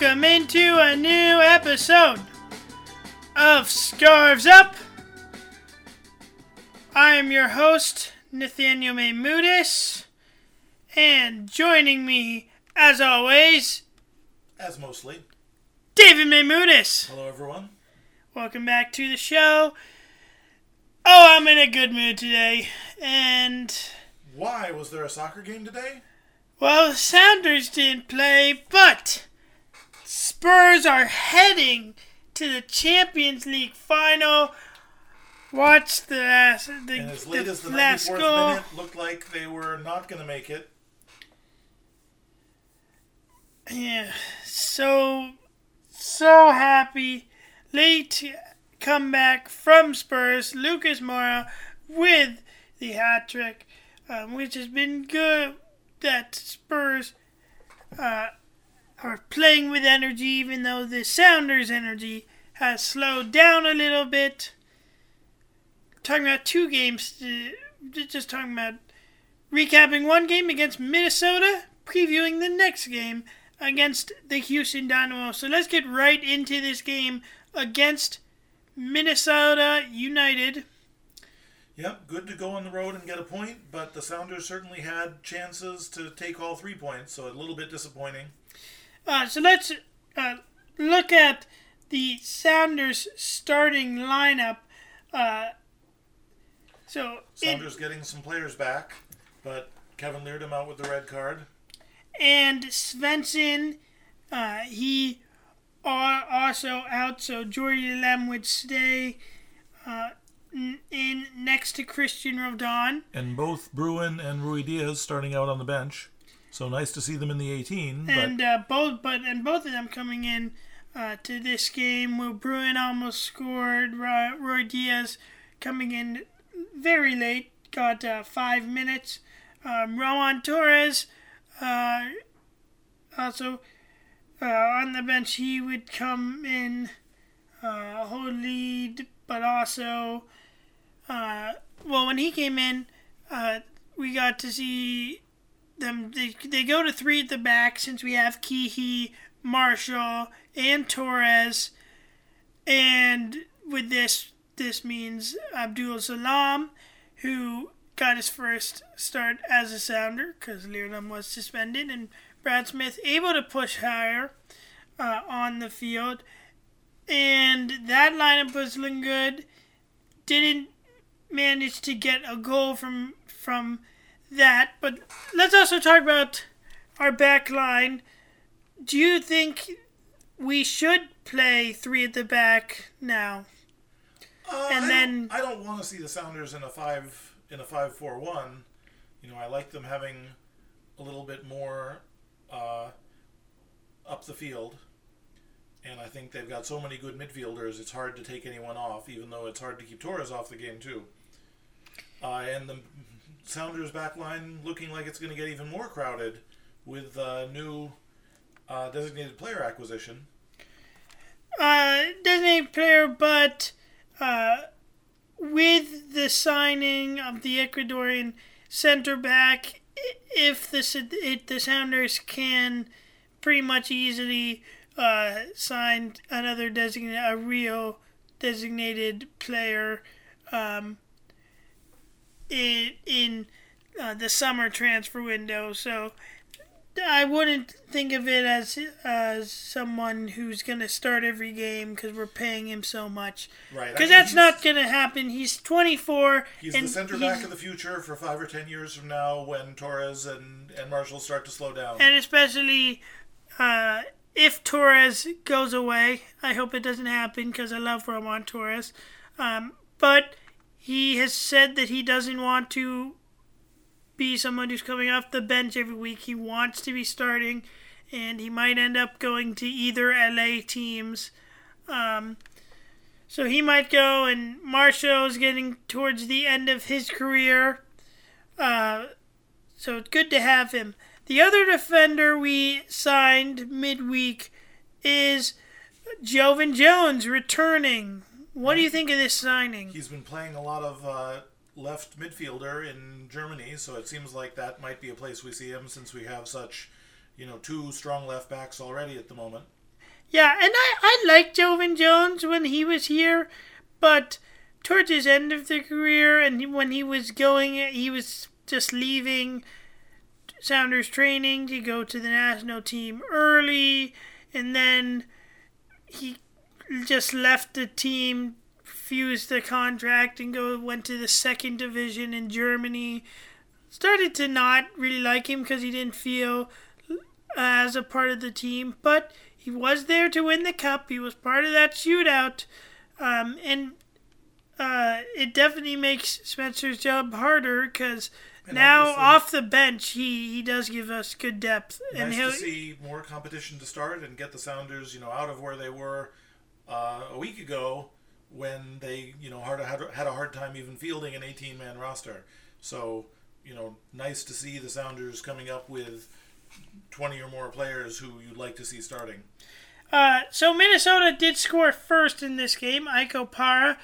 Welcome into a new episode of Scarves Up. I am your host, Nathaniel Maymudis, and joining me, as always, As mostly. David Maymudis. Hello, everyone. Welcome back to the show. Oh, I'm in a good mood today, and Why was there a soccer game today? Well, the Sounders didn't play, but Spurs are heading to the Champions League final. Watch the last, the, And as late the as the last 94th goal. minute, looked like they were not going to make it. Yeah, so so happy. Late comeback from Spurs. Lucas Moura with the hat trick, um, which has been good. That Spurs uh, are playing with energy, even though the Sounders' energy has slowed down a little bit. Talking about two games, uh, just talking about recapping one game against Minnesota, previewing the next game against the Houston Dynamo. So let's get right into this game against Minnesota United. Yep, good to go on the road and get a point, but the Sounders certainly had chances to take all three points, so a little bit disappointing. Uh, so let's uh, look at the Sounders starting lineup. Uh, so it, Sounders getting some players back, but Kelvin Leerdam out with the red card. and Svensson, uh, he are also out. So Jordy Lem would stay uh, in next to Cristian Roldan. And both Bruin and Ruidiaz starting out on the bench. So nice to see them in the 18, but and uh, both but and both of them coming in uh, to this game where Bruin almost scored. Roy, Ruidiaz coming in very late, got uh, five minutes. Um, Roman Torres uh, also uh, on the bench. He would come in, uh, hold lead, but also well when he came in, we got to see them they, they go to three at the back since we have Keehee, Marshall, and Torres. And with this this means Abdul-Salaam, who got his first start as a sounder because Leerdam was suspended, and Brad Smith able to push higher uh, on the field. And that lineup was looking good. Didn't manage to get a goal from from that, but let's also talk about our back line. Do you think we should play three at the back now? Uh, And I then- don't, I don't want to see the Sounders in a five in a five four one. You know, I like them having a little bit more uh, up the field, and I think they've got so many good midfielders. It's hard to take anyone off, even though it's hard to keep Torres off the game too. Uh, and the Sounders back line looking like it's going to get even more crowded with uh, new uh, designated player acquisition. Uh, designated player, but uh, with the signing of the Ecuadorian center back, if the if the Sounders can pretty much easily uh, sign another designated a real designated player um, in in uh, the summer transfer window. So I wouldn't think of it as as someone who's going to start every game because we're paying him so much. Right. I Because mean, that's not going to happen. He's 24. He's the center back of the future for five or ten years from now when Torres and, and Marshall start to slow down. And especially uh, if Torres goes away. I hope it doesn't happen because I love Roman Torres. Um, but he has said that he doesn't want to be someone who's coming off the bench every week. He wants to be starting, and he might end up going to either LA teams. Um, so he might go, and Marshall is getting towards the end of his career. Uh, so it's good to have him. The other defender we signed midweek is Joevin Jones returning. What do you think of this signing? He's been playing a lot of uh, left midfielder in Germany, so it seems like that might be a place we see him since we have such, you know two strong left backs already at the moment. Yeah, and I, I liked Joevin Jones when he was here, but towards his end of the career and when he was going, he was just leaving Sounders training to go to the national team early, and then he just left the team, fused the contract, and go went to the second division in Germany. Started to not really like him because he didn't feel as a part of the team, but he was there to win the cup. He was part of that shootout, um, and uh, it definitely makes Spencer's job harder because now off the bench he, he does give us good depth, and nice he'll to see more competition to start and get the Sounders, you know, out of where they were uh, a week ago when they, you know, hard, had, had a hard time even fielding an 18-man roster. So, you know, nice to see the Sounders coming up with 20 or more players who you'd like to see starting. Uh, so Minnesota did score first in this game. Ike Opara,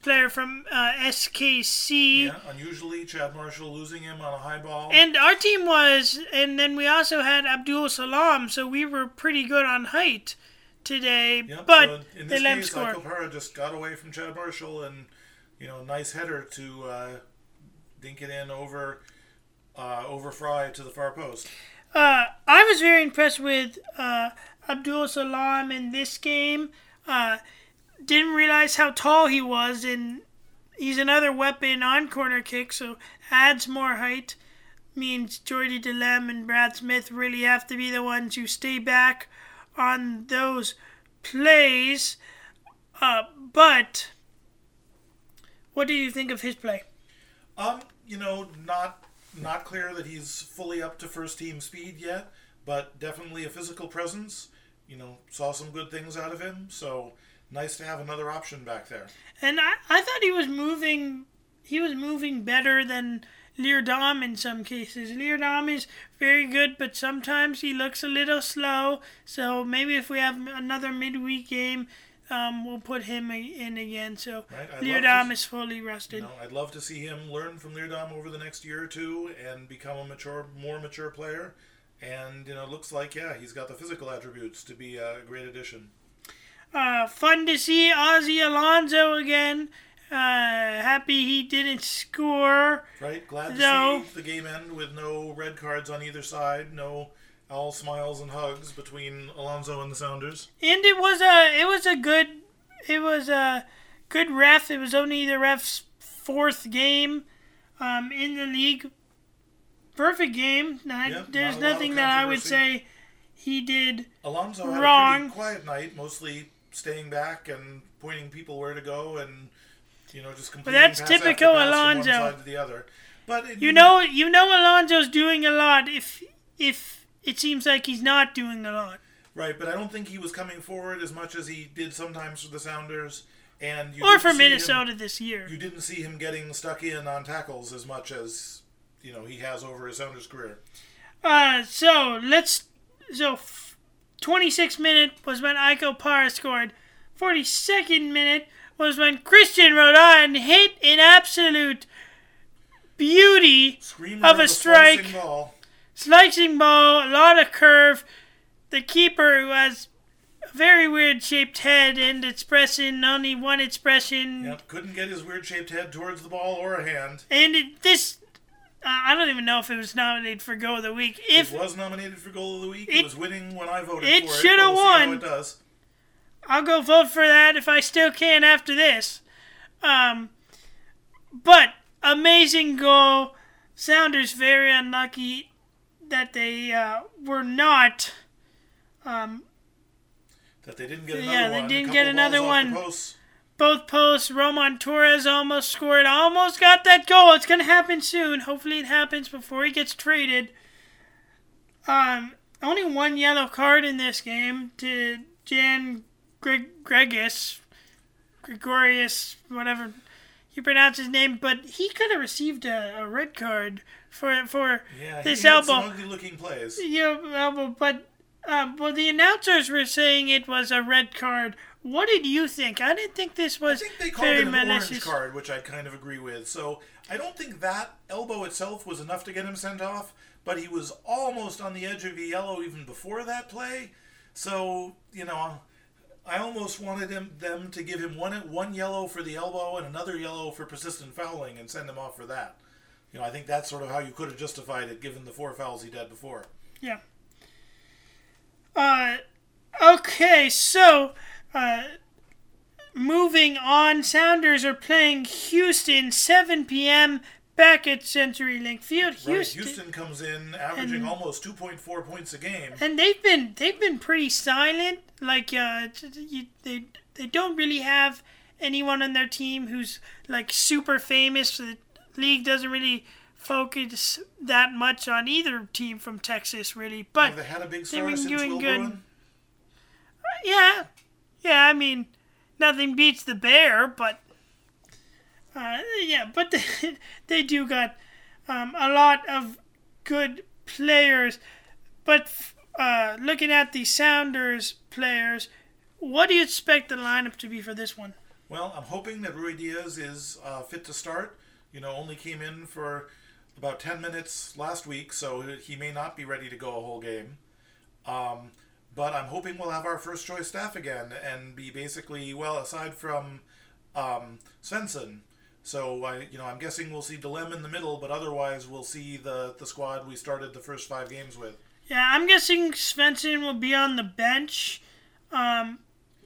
player from uh, SKC. Yeah, unusually, Chad Marshall losing him on a high ball. And our team was, and then we also had Abdul-Salaam, so we were pretty good on height today. Yep, but so in they this let him case, score. Just got away from Chad Marshall and, you know, nice header to uh, dink it in over uh, over Frei to the far post. Uh, I was very impressed with uh, Abdul-Salaam in this game. Uh, didn't realize how tall he was, and he's another weapon on corner kick, so adds more height. Means Jordy Delem and Brad Smith really have to be the ones who stay back on those plays. Uh, but what do you think of his play? Um, you know, not not clear that he's fully up to first team speed yet, but definitely a physical presence. You know, saw some good things out of him, so nice to have another option back there. And I, I thought he was moving he was moving better than Leerdam in some cases. Leerdam is very good, but sometimes he looks a little slow. So maybe if we have another midweek game, um, we'll put him in again. So Right? I'd love Leerdam to- is fully You know, I'd love to see him learn from Leerdam over the next year or two and become a mature, more mature player. And you know, looks like yeah, he's got the physical attributes to be a great addition. Uh, fun to see Ozzie Alonso again. Uh, happy he didn't score. Right? Glad to No. see the game end with no red cards on either side, no all smiles and hugs between Alonso and the Sounders. And it was a it was a good it was a good ref. It was only the ref's fourth game um, in the league. Perfect game. Not, Yep, there's not a lot of nothing that I would say he did. Alonso had a pretty quiet night, mostly staying back and pointing people where to go, and you know just completing that's pass after typical Alonso. one side to the other. But it- You know you know Alonso's doing a lot. If if it seems like he's not doing a lot. right? But I don't think he was coming forward as much as he did sometimes for the Sounders, and you Or for see him- Minnesota this year. you didn't see him getting stuck in on tackles as much as you know he has over his Sounders career. Uh, so let's. So, f- 26 minute was when Ike Opara scored. 42nd minute was when Cristian Roldan hit an absolute beauty Screamer Of a strike. slicing ball. slicing ball, a lot of curve. The keeper who has a very weird shaped head and expression, only one expression. Yep, couldn't get his weird shaped head towards the ball or a hand. And it, this, uh, I don't even know if it was nominated for Goal of the Week. If it was nominated for goal of the week. It- It, was winning when I voted it for it. shoulda but we'll see how won. I'll go vote for that if I still can after this. Um, but amazing goal. Sounders very unlucky that they uh, were not. Um, That they didn't get another Yeah, another they didn't get another balls off the one. posts. both posts. Roman Torres almost scored. Almost got that goal. It's gonna happen soon. Hopefully, it happens before he gets traded. Um, only one yellow card in this game to Jan Greg- Gregis, Gregorius, whatever you pronounce his name. But he could have received a, a red card for for Yeah, This elbow. ugly looking plays. your elbow. But um, well, the announcers were saying it was a red card. What did you think? I didn't think this was. I think they called it an orange card, which I kind of agree with. So I don't think that elbow itself was enough to get him sent off. but he was almost on the edge of a yellow even before that play. So you know, I almost wanted him them to give him one one yellow for the elbow and another yellow for persistent fouling and send him off for that. You know, I think that's sort of how you could have justified it given the four fouls he had before. Yeah. Uh, okay, so uh, moving on, Sounders are playing Houston 7 p.m. back at CenturyLink Field. Right, Houston, Houston comes in averaging And- almost 2.4 points a game. and they've been they've been pretty silent. Like uh, you, they they don't really have anyone on their team who's like super famous. The league doesn't really focus that much on either team from Texas, really. But Have they had a big they've star been doing good. Bruin? Yeah, yeah. I mean, nothing beats the bear, but uh, yeah, but they, they do got um, a lot of good players. But uh, looking at the Sounders players, what do you expect the lineup to be for this one? Well, I'm hoping that Ruidiaz is uh, fit to start. You know, only came in for about 10 minutes last week, so he may not be ready to go a whole game. Um, but I'm hoping we'll have our first choice staff again and be basically, well, aside from um, Svensson. So, I, you know, I'm guessing we'll see Delem in the middle, but otherwise we'll see the, the squad we started the first five games with. Yeah, I'm guessing Svensson will be on the bench, um,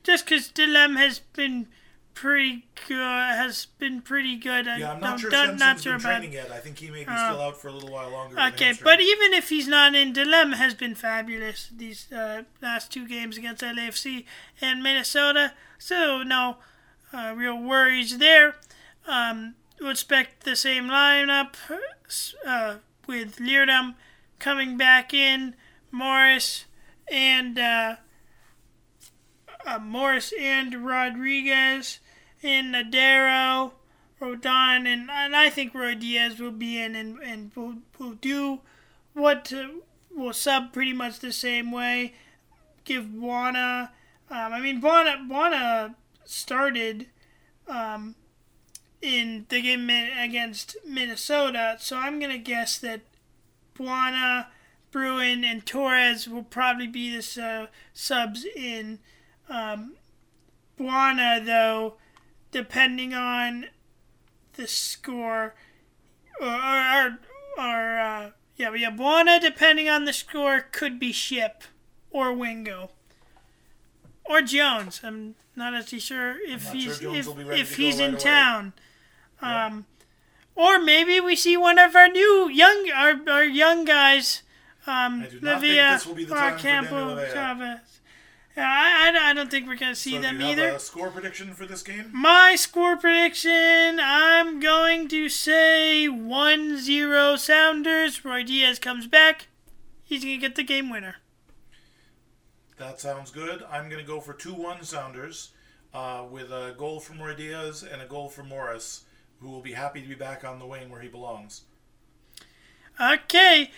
just because Delem has been pretty good. Has been pretty good. Yeah, I'm not sure Svensson's not been sure about- training yet. I think he may be Uh, still out for a little while longer. Okay, but even if he's not in, Delem has been fabulous these uh, last two games against LAFC and Minnesota. So no uh, real worries there. Um, we'll expect the same lineup uh, with Leerdam coming back in, Morris and uh, uh, Morris and Rodriguez and Lodeiro. Roldan and, and I think Ruidiaz will be in and, and will, will do what uh, will sub pretty much the same way. Give Bwana. Um, I mean, Bwana, Bwana started um, in the game against Minnesota, so I'm going to guess that Bwana, Bruin, and Torres will probably be the uh, subs in. Um, Bwana, though, depending on the score, or or, or uh, yeah, yeah, Bwana, depending on the score, could be Shipp or Wingo or Jones. I'm not as sure if he's sure if, will be ready if he's right in away. town. Um, or maybe we see one of our new young our, our young guys, um, Livia this will be the or Campo Chavez. Yeah, I, I, don't think we're gonna see So them do you either. have a score prediction for this game? My score prediction, I'm going to say 1-0 Sounders. Ruidiaz comes back. He's going to get the game winner. That sounds good. I'm going to go for 2 1 Sounders uh, with a goal from Ruidiaz and a goal from Morris, who will be happy to be back on the wing where he belongs. Okay,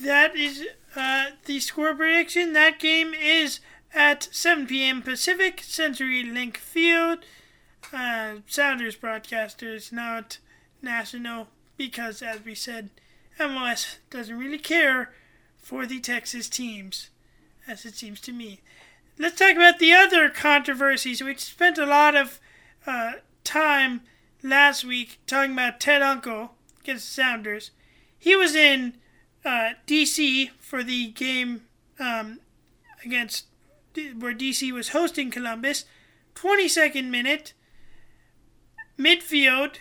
that is uh, the score prediction. That game is at 7 p.m. Pacific, Century Link Field. Uh, Sounders broadcasters, not national, because as we said, MLS doesn't really care for the Texas teams, as it seems to me. Let's talk about the other controversies. We spent a lot of uh, time last week talking about Ted Unkel against the Sounders. He was in uh, DC for the game um, against where DC was hosting Columbus. 22nd minute, midfield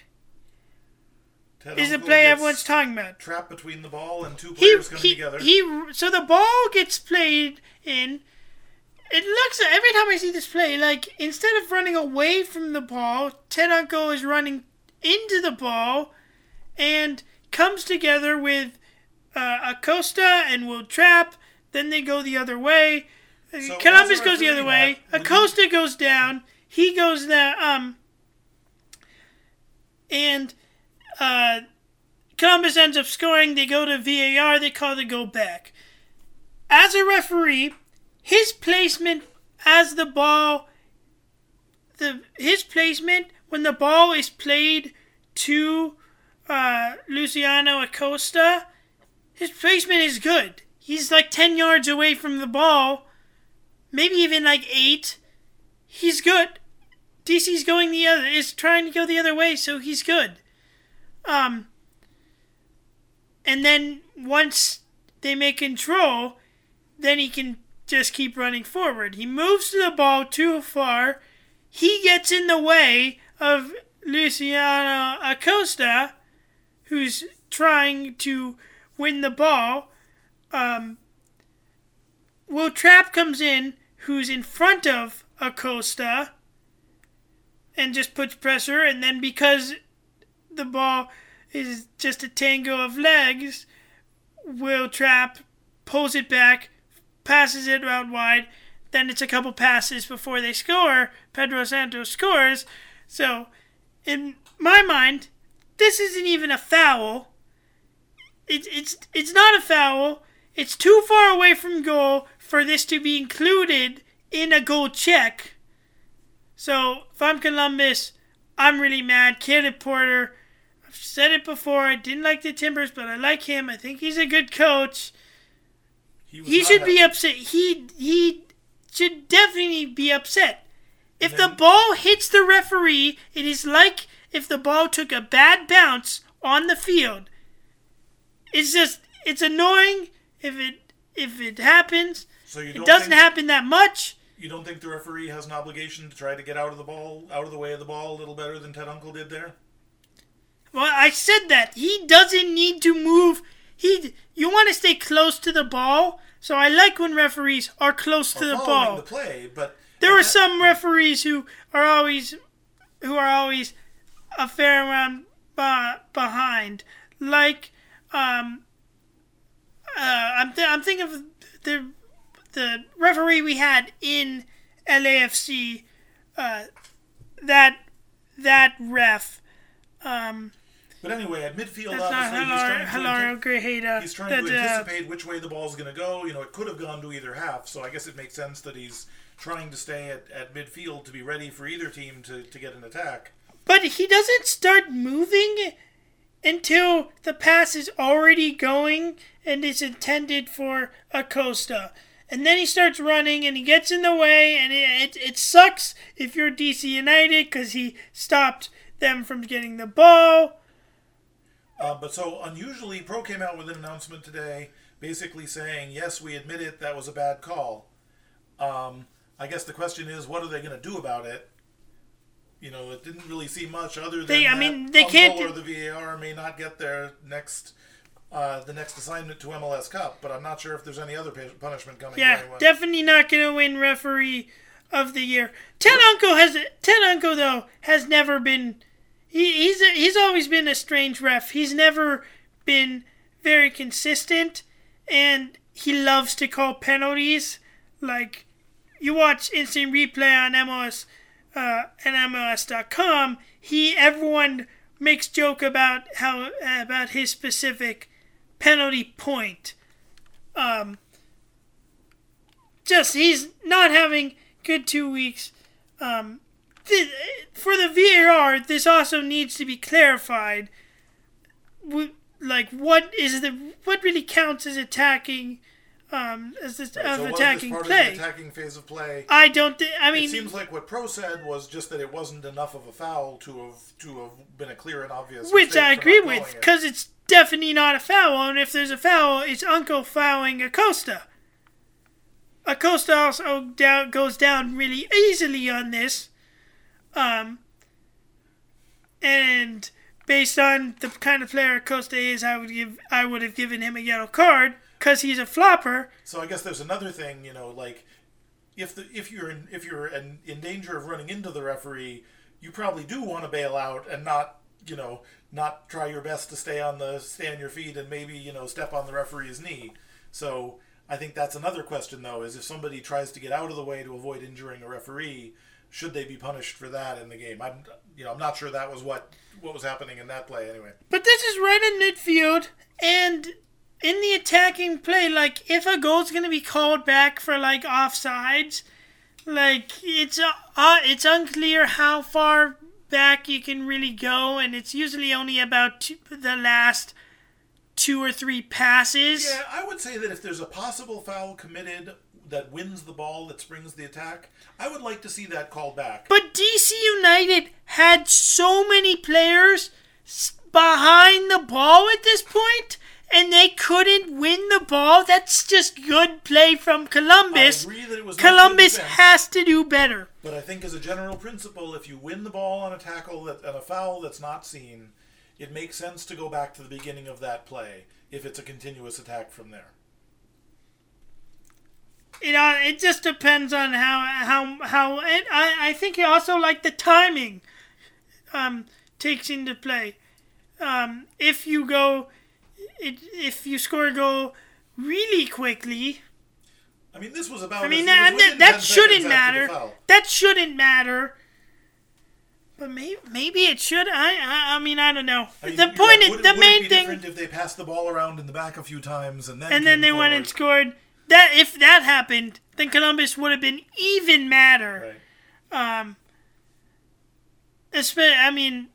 Ted is the play everyone's talking about. Trapped between the ball and two He, players coming he, together. he, so the ball gets played in. It looks every time I see this play, like instead of running away from the ball, Ted Unkel is running into the ball, and comes together with uh, Acosta and Will Trapp. Then they go the other way. So, Columbus goes the other way. Acosta goes down. He goes there. Um. And uh, Columbus ends up scoring. They go to VAR. They call the go back. As a referee, his placement as the ball, the his placement when the ball is played to uh, Luciano Acosta, his placement is good. He's like 10 yards away from the ball, maybe even like 8. He's good. DC's going the other is trying to go the other way, so he's good. Um and then once they make control, then he can just keep running forward. He moves the ball too far. He gets in the way of Luciano Acosta, who's trying to win the ball. Um, Will Trapp comes in, who's in front of Acosta, and just puts pressure. And then because the ball is just a tango of legs, Will Trapp pulls it back, passes it out wide. Then it's a couple passes before they score. Pedro Santos scores. So, in my mind, this isn't even a foul. It's it's it's not a foul. It's too far away from goal for this to be included in a goal check. So if I'm Columbus, I'm really mad. Caleb Porter, I've said it before. I didn't like the Timbers, but I like him. I think he's a good coach. He, He should be upset. He he should definitely be upset. If the ball hits the referee, it is like if the ball took a bad bounce on the field. It's just it's annoying if it if it happens. So you It doesn't think, happen that much. You don't think the referee has an obligation to try to get out of the ball, out of the way of the ball, a little better than Ted Unkel did there? Well, I said that he doesn't need to move. He you want to stay close to the ball. So I like when referees are close to the ball. the play, but There are that- some referees who are always who are always a fair amount uh, behind. Like um, uh, I'm th- I'm thinking of the the referee we had in LAFC. Uh, that that ref. Um, But anyway, at midfield, that's not obviously, he's trying to, he's trying to anticipate which way the ball's going to go. You know, it could have gone to either half, so I guess it makes sense that he's trying to stay at, at midfield to be ready for either team to, to get an attack. But he doesn't start moving until the pass is already going and is intended for Acosta. And then he starts running and he gets in the way, and it, it, it sucks if you're DC United because he stopped them from getting the ball. Uh, but so unusually, Pro came out with an announcement today, basically saying, "Yes, we admit it. That was a bad call." Um, I guess the question is, what are they going to do about it? You know, it didn't really see much other than They- I mean, they can't or the VAR may not get their next uh, the next assignment to MLS Cup, but I'm not sure if there's any other punishment coming. Yeah, definitely not going to win referee of the year. Ted Unkel has Ted Unkel though has never been. He, he's a, he's always been a strange ref. He's never been very consistent, and he loves to call penalties. Like you watch instant replay on MLS uh, and MLS.com. He everyone makes joke about how about his specific penalty point. Um, just he's not having good two weeks. Um, th- for the VAR, this also needs to be clarified. Like, what is the what really counts as attacking, um, as this, Right, of so was this attacking part play? of the attacking phase of play? I don't. Th- I mean, it seems like what Pro said was just that it wasn't enough of a foul to have to have been a clear and obvious. which I agree with, calling it. because it's definitely not a foul. And if there's a foul, it's Unkel fouling Acosta. Acosta also down, goes down really easily on this. Um, and based on the kind of player Costa is, I would give I would have given him a yellow card because he's a flopper. So I guess there's another thing, you know, like if the if you're in, if you're in, in danger of running into the referee, you probably do want to bail out and not, you know, not try your best to stay on the stay on your feet and maybe you know step on the referee's knee. So I think that's another question though, is if somebody tries to get out of the way to avoid injuring a referee, should they be punished for that in the game? I'm you know I'm not sure that was what what was happening in that play anyway. But this is right in midfield, and in the attacking play, like if a goal's gonna be called back for like offsides, like it's uh, uh, it's unclear how far back you can really go, and it's usually only about two, the last two or three passes. Yeah, I would say that if there's a possible foul committed that wins the ball that springs the attack, I would like to see that called back. But DC United had so many players behind the ball at this point, and they couldn't win the ball. That's just good play from Columbus. I agree that it was Columbus has to do better. But I think as a general principle, if you win the ball on a tackle that, and a foul that's not seen, it makes sense to go back to the beginning of that play if it's a continuous attack from there. You know, it just depends on how how how. And I I think also like the timing, um, takes into play. Um, if you go, it, if you score a goal really quickly, I mean, this was about. I mean that that, that shouldn't seconds after the matter. That shouldn't matter. But maybe maybe it should. I I, I mean I don't know. I mean, the point right. is Would- the would it main be thing. different if they passed the ball around in the back a few times and then and then they went and scored. That if that happened, then Columbus would have been even madder. Right. Um, I mean,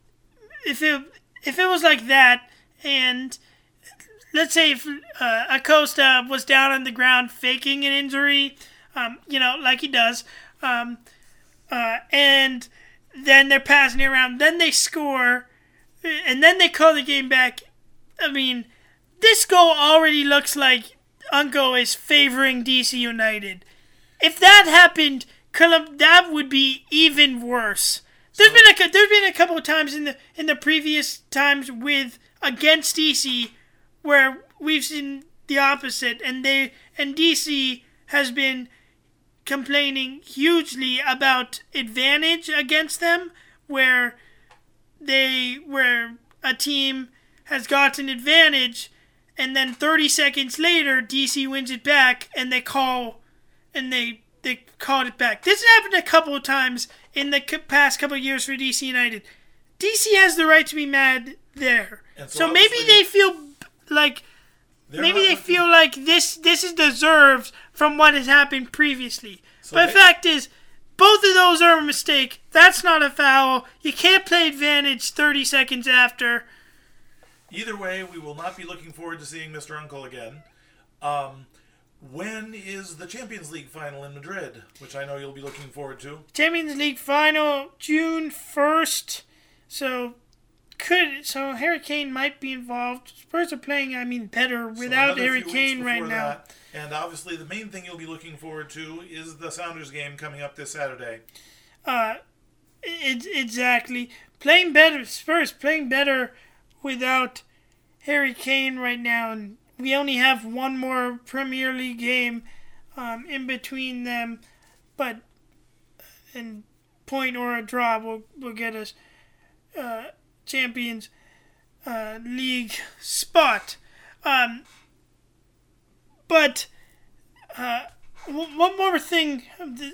if it if it was like that, and let's say if uh, Acosta was down on the ground faking an injury, um, you know, like he does, um, uh, and then they're passing it around, then they score, and then they call the game back. I mean, this goal already looks like Unkel is favoring DC United. If that happened, that would be even worse. There's been a there's been a couple of times in the in the previous times with against DC where we've seen the opposite, and they and DC has been complaining hugely about advantage against them, where they where a team has gotten advantage, and then 30 seconds later DC wins it back, and they call and they they called it back. This has happened a couple of times in the past couple of years for DC United. DC has the right to be mad there. So So, maybe they feel like maybe they feel like this this is deserved from what has happened previously. So but they- the fact is, both of those are a mistake. That's not a foul. You can't play advantage 30 seconds after. Either way, we will not be looking forward to seeing Mr. Unkel again. Um, when is the Champions League final in Madrid, which I know you'll be looking forward to? Champions League final June 1st. So could so Harry Kane might be involved. Spurs are playing I mean better without another Harry Kane right now. that. And obviously, the main thing you'll be looking forward to is the Sounders game coming up this Saturday. Uh, it, exactly. Playing better, Spurs playing better without Harry Kane right now, and we only have one more Premier League game um, in between them, but and point or a draw will will get us uh, Champions uh, League spot. Um, but uh, w- one more thing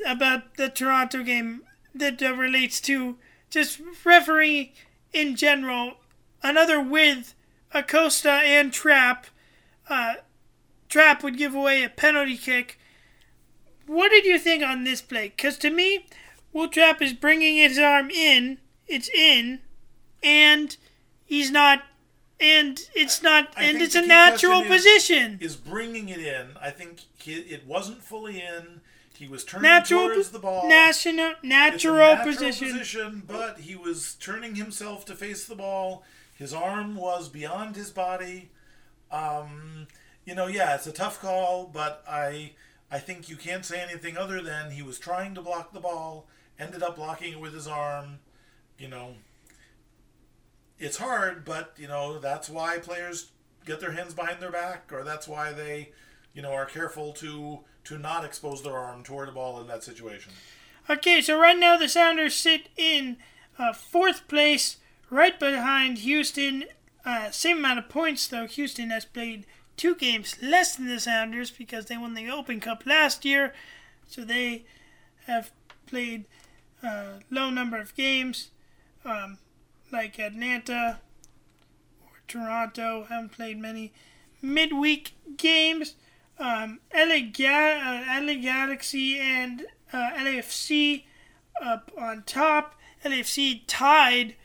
about the Toronto game that uh, relates to just refereeing in general. Another with Acosta and Trapp. Uh, Trapp would give away a penalty kick. What did you think on this play? Because to me, Will Trapp is bringing his arm in. It's in, and he's not, and it's not, I and it's a natural is- position. Is bringing it in. I think he, it wasn't fully in. He was turning Natural, towards the ball. national, It's a natural, natural position. position, but he was turning himself to face the ball. His arm was beyond his body. Um, you know, yeah, it's a tough call, but I I think you can't say anything other than he was trying to block the ball, ended up blocking it with his arm. You know, it's hard, but you know that's why players get their hands behind their back, or that's why they, you know, are careful to to not expose their arm toward a ball in that situation. Okay, so right now the Sounders sit in uh, fourth place, right behind Houston. Uh, same amount of points, though. Houston has played two games less than the Sounders because they won the Open Cup last year. So they have played a low number of games, um, like Atlanta or Toronto. Haven't played many midweek games. Um, LA, Ga- uh, LA Galaxy and uh, LAFC up on top. LAFC tied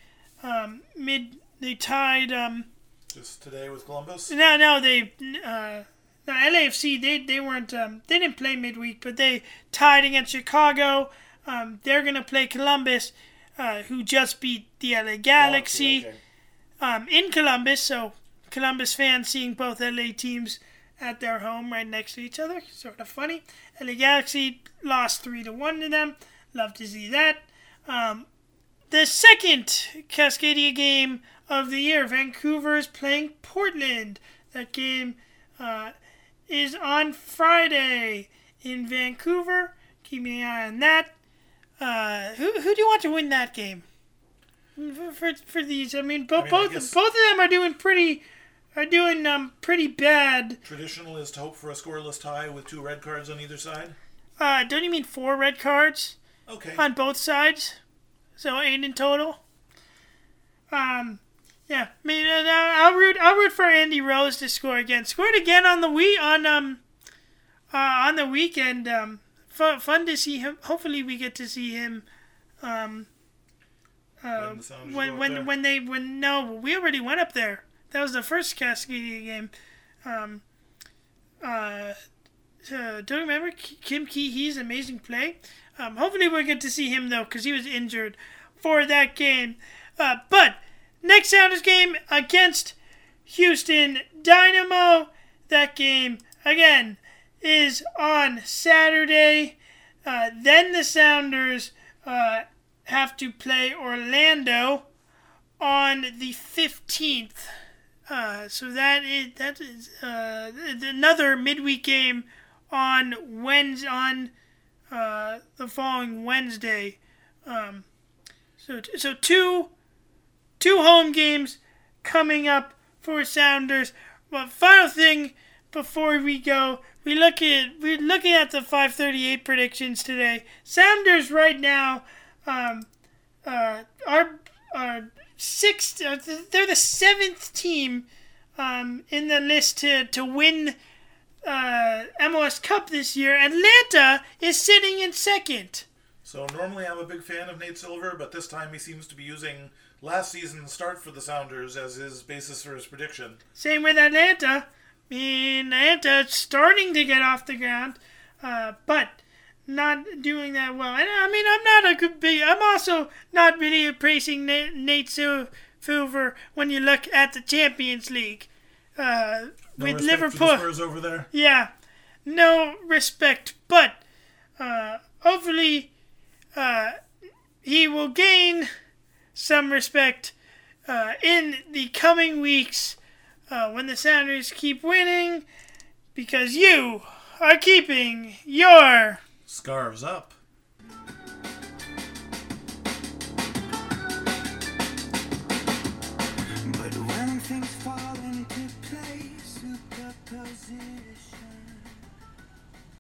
um, mid. They tied um, Just today with Columbus. No, no, they uh, no LAFC. They they weren't. Um, they didn't play midweek, but they tied against Chicago. Um, they're gonna play Columbus, uh, who just beat the LA Galaxy okay. um, in Columbus. So Columbus fans seeing both LA teams at their home right next to each other, sort of funny. LA Galaxy lost three to one to them. Love to see that. The second Cascadia game of the year, Vancouver is playing Portland. That game uh, is on Friday in Vancouver. Keep an eye on that. Uh, who, who do you want to win that game? For, for, for these, I mean, bo- I mean, I both guess- both of them are doing pretty are doing um pretty bad. Traditional is to hope for a scoreless tie with two red cards on either side. Uh, don't you mean four red cards Okay. on both sides? So eight in total. Um, yeah, I mean, uh, I'll root. I'll root for Andy Rose to score again. Scored again on the week on um, uh, on the weekend. Um, fun, fun to see him. Hopefully, we get to see him. Um, uh, When when when they when no, we already went up there. That was the first Cascadia game. Um, uh, uh, don't you remember Kim Key? He's amazing play. Um, hopefully we'll get to see him though, because he was injured for that game. Uh, but next Sounders game against Houston Dynamo. That game again is on Saturday. Uh, then the Sounders uh, have to play Orlando on the fifteenth. Uh, so that is that is uh, another midweek game on Wednesday on uh, the following Wednesday. Um, so so two two home games coming up for Sounders. But final thing before we go, we look at we're looking at the 538 predictions today. Sounders right now um, uh, are are sixth. Uh, they're the seventh team um, in the list to to win uh, MLS Cup this year. Atlanta is sitting in second. So normally I'm a big fan of Nate Silver, but this time he seems to be using last season's start for the Sounders as his basis for his prediction. Same with Atlanta. I mean, Atlanta starting to get off the ground, uh, but not doing that well. And I mean, I'm not a good big. I'm also not really praising Nate, Nate Silver when you look at the Champions League uh, No with respect for the Liverpool. Spurs over there. Yeah, no respect, but uh, hopefully uh, he will gain some respect uh, in the coming weeks uh, when the Sounders keep winning because you are keeping your Scarves up.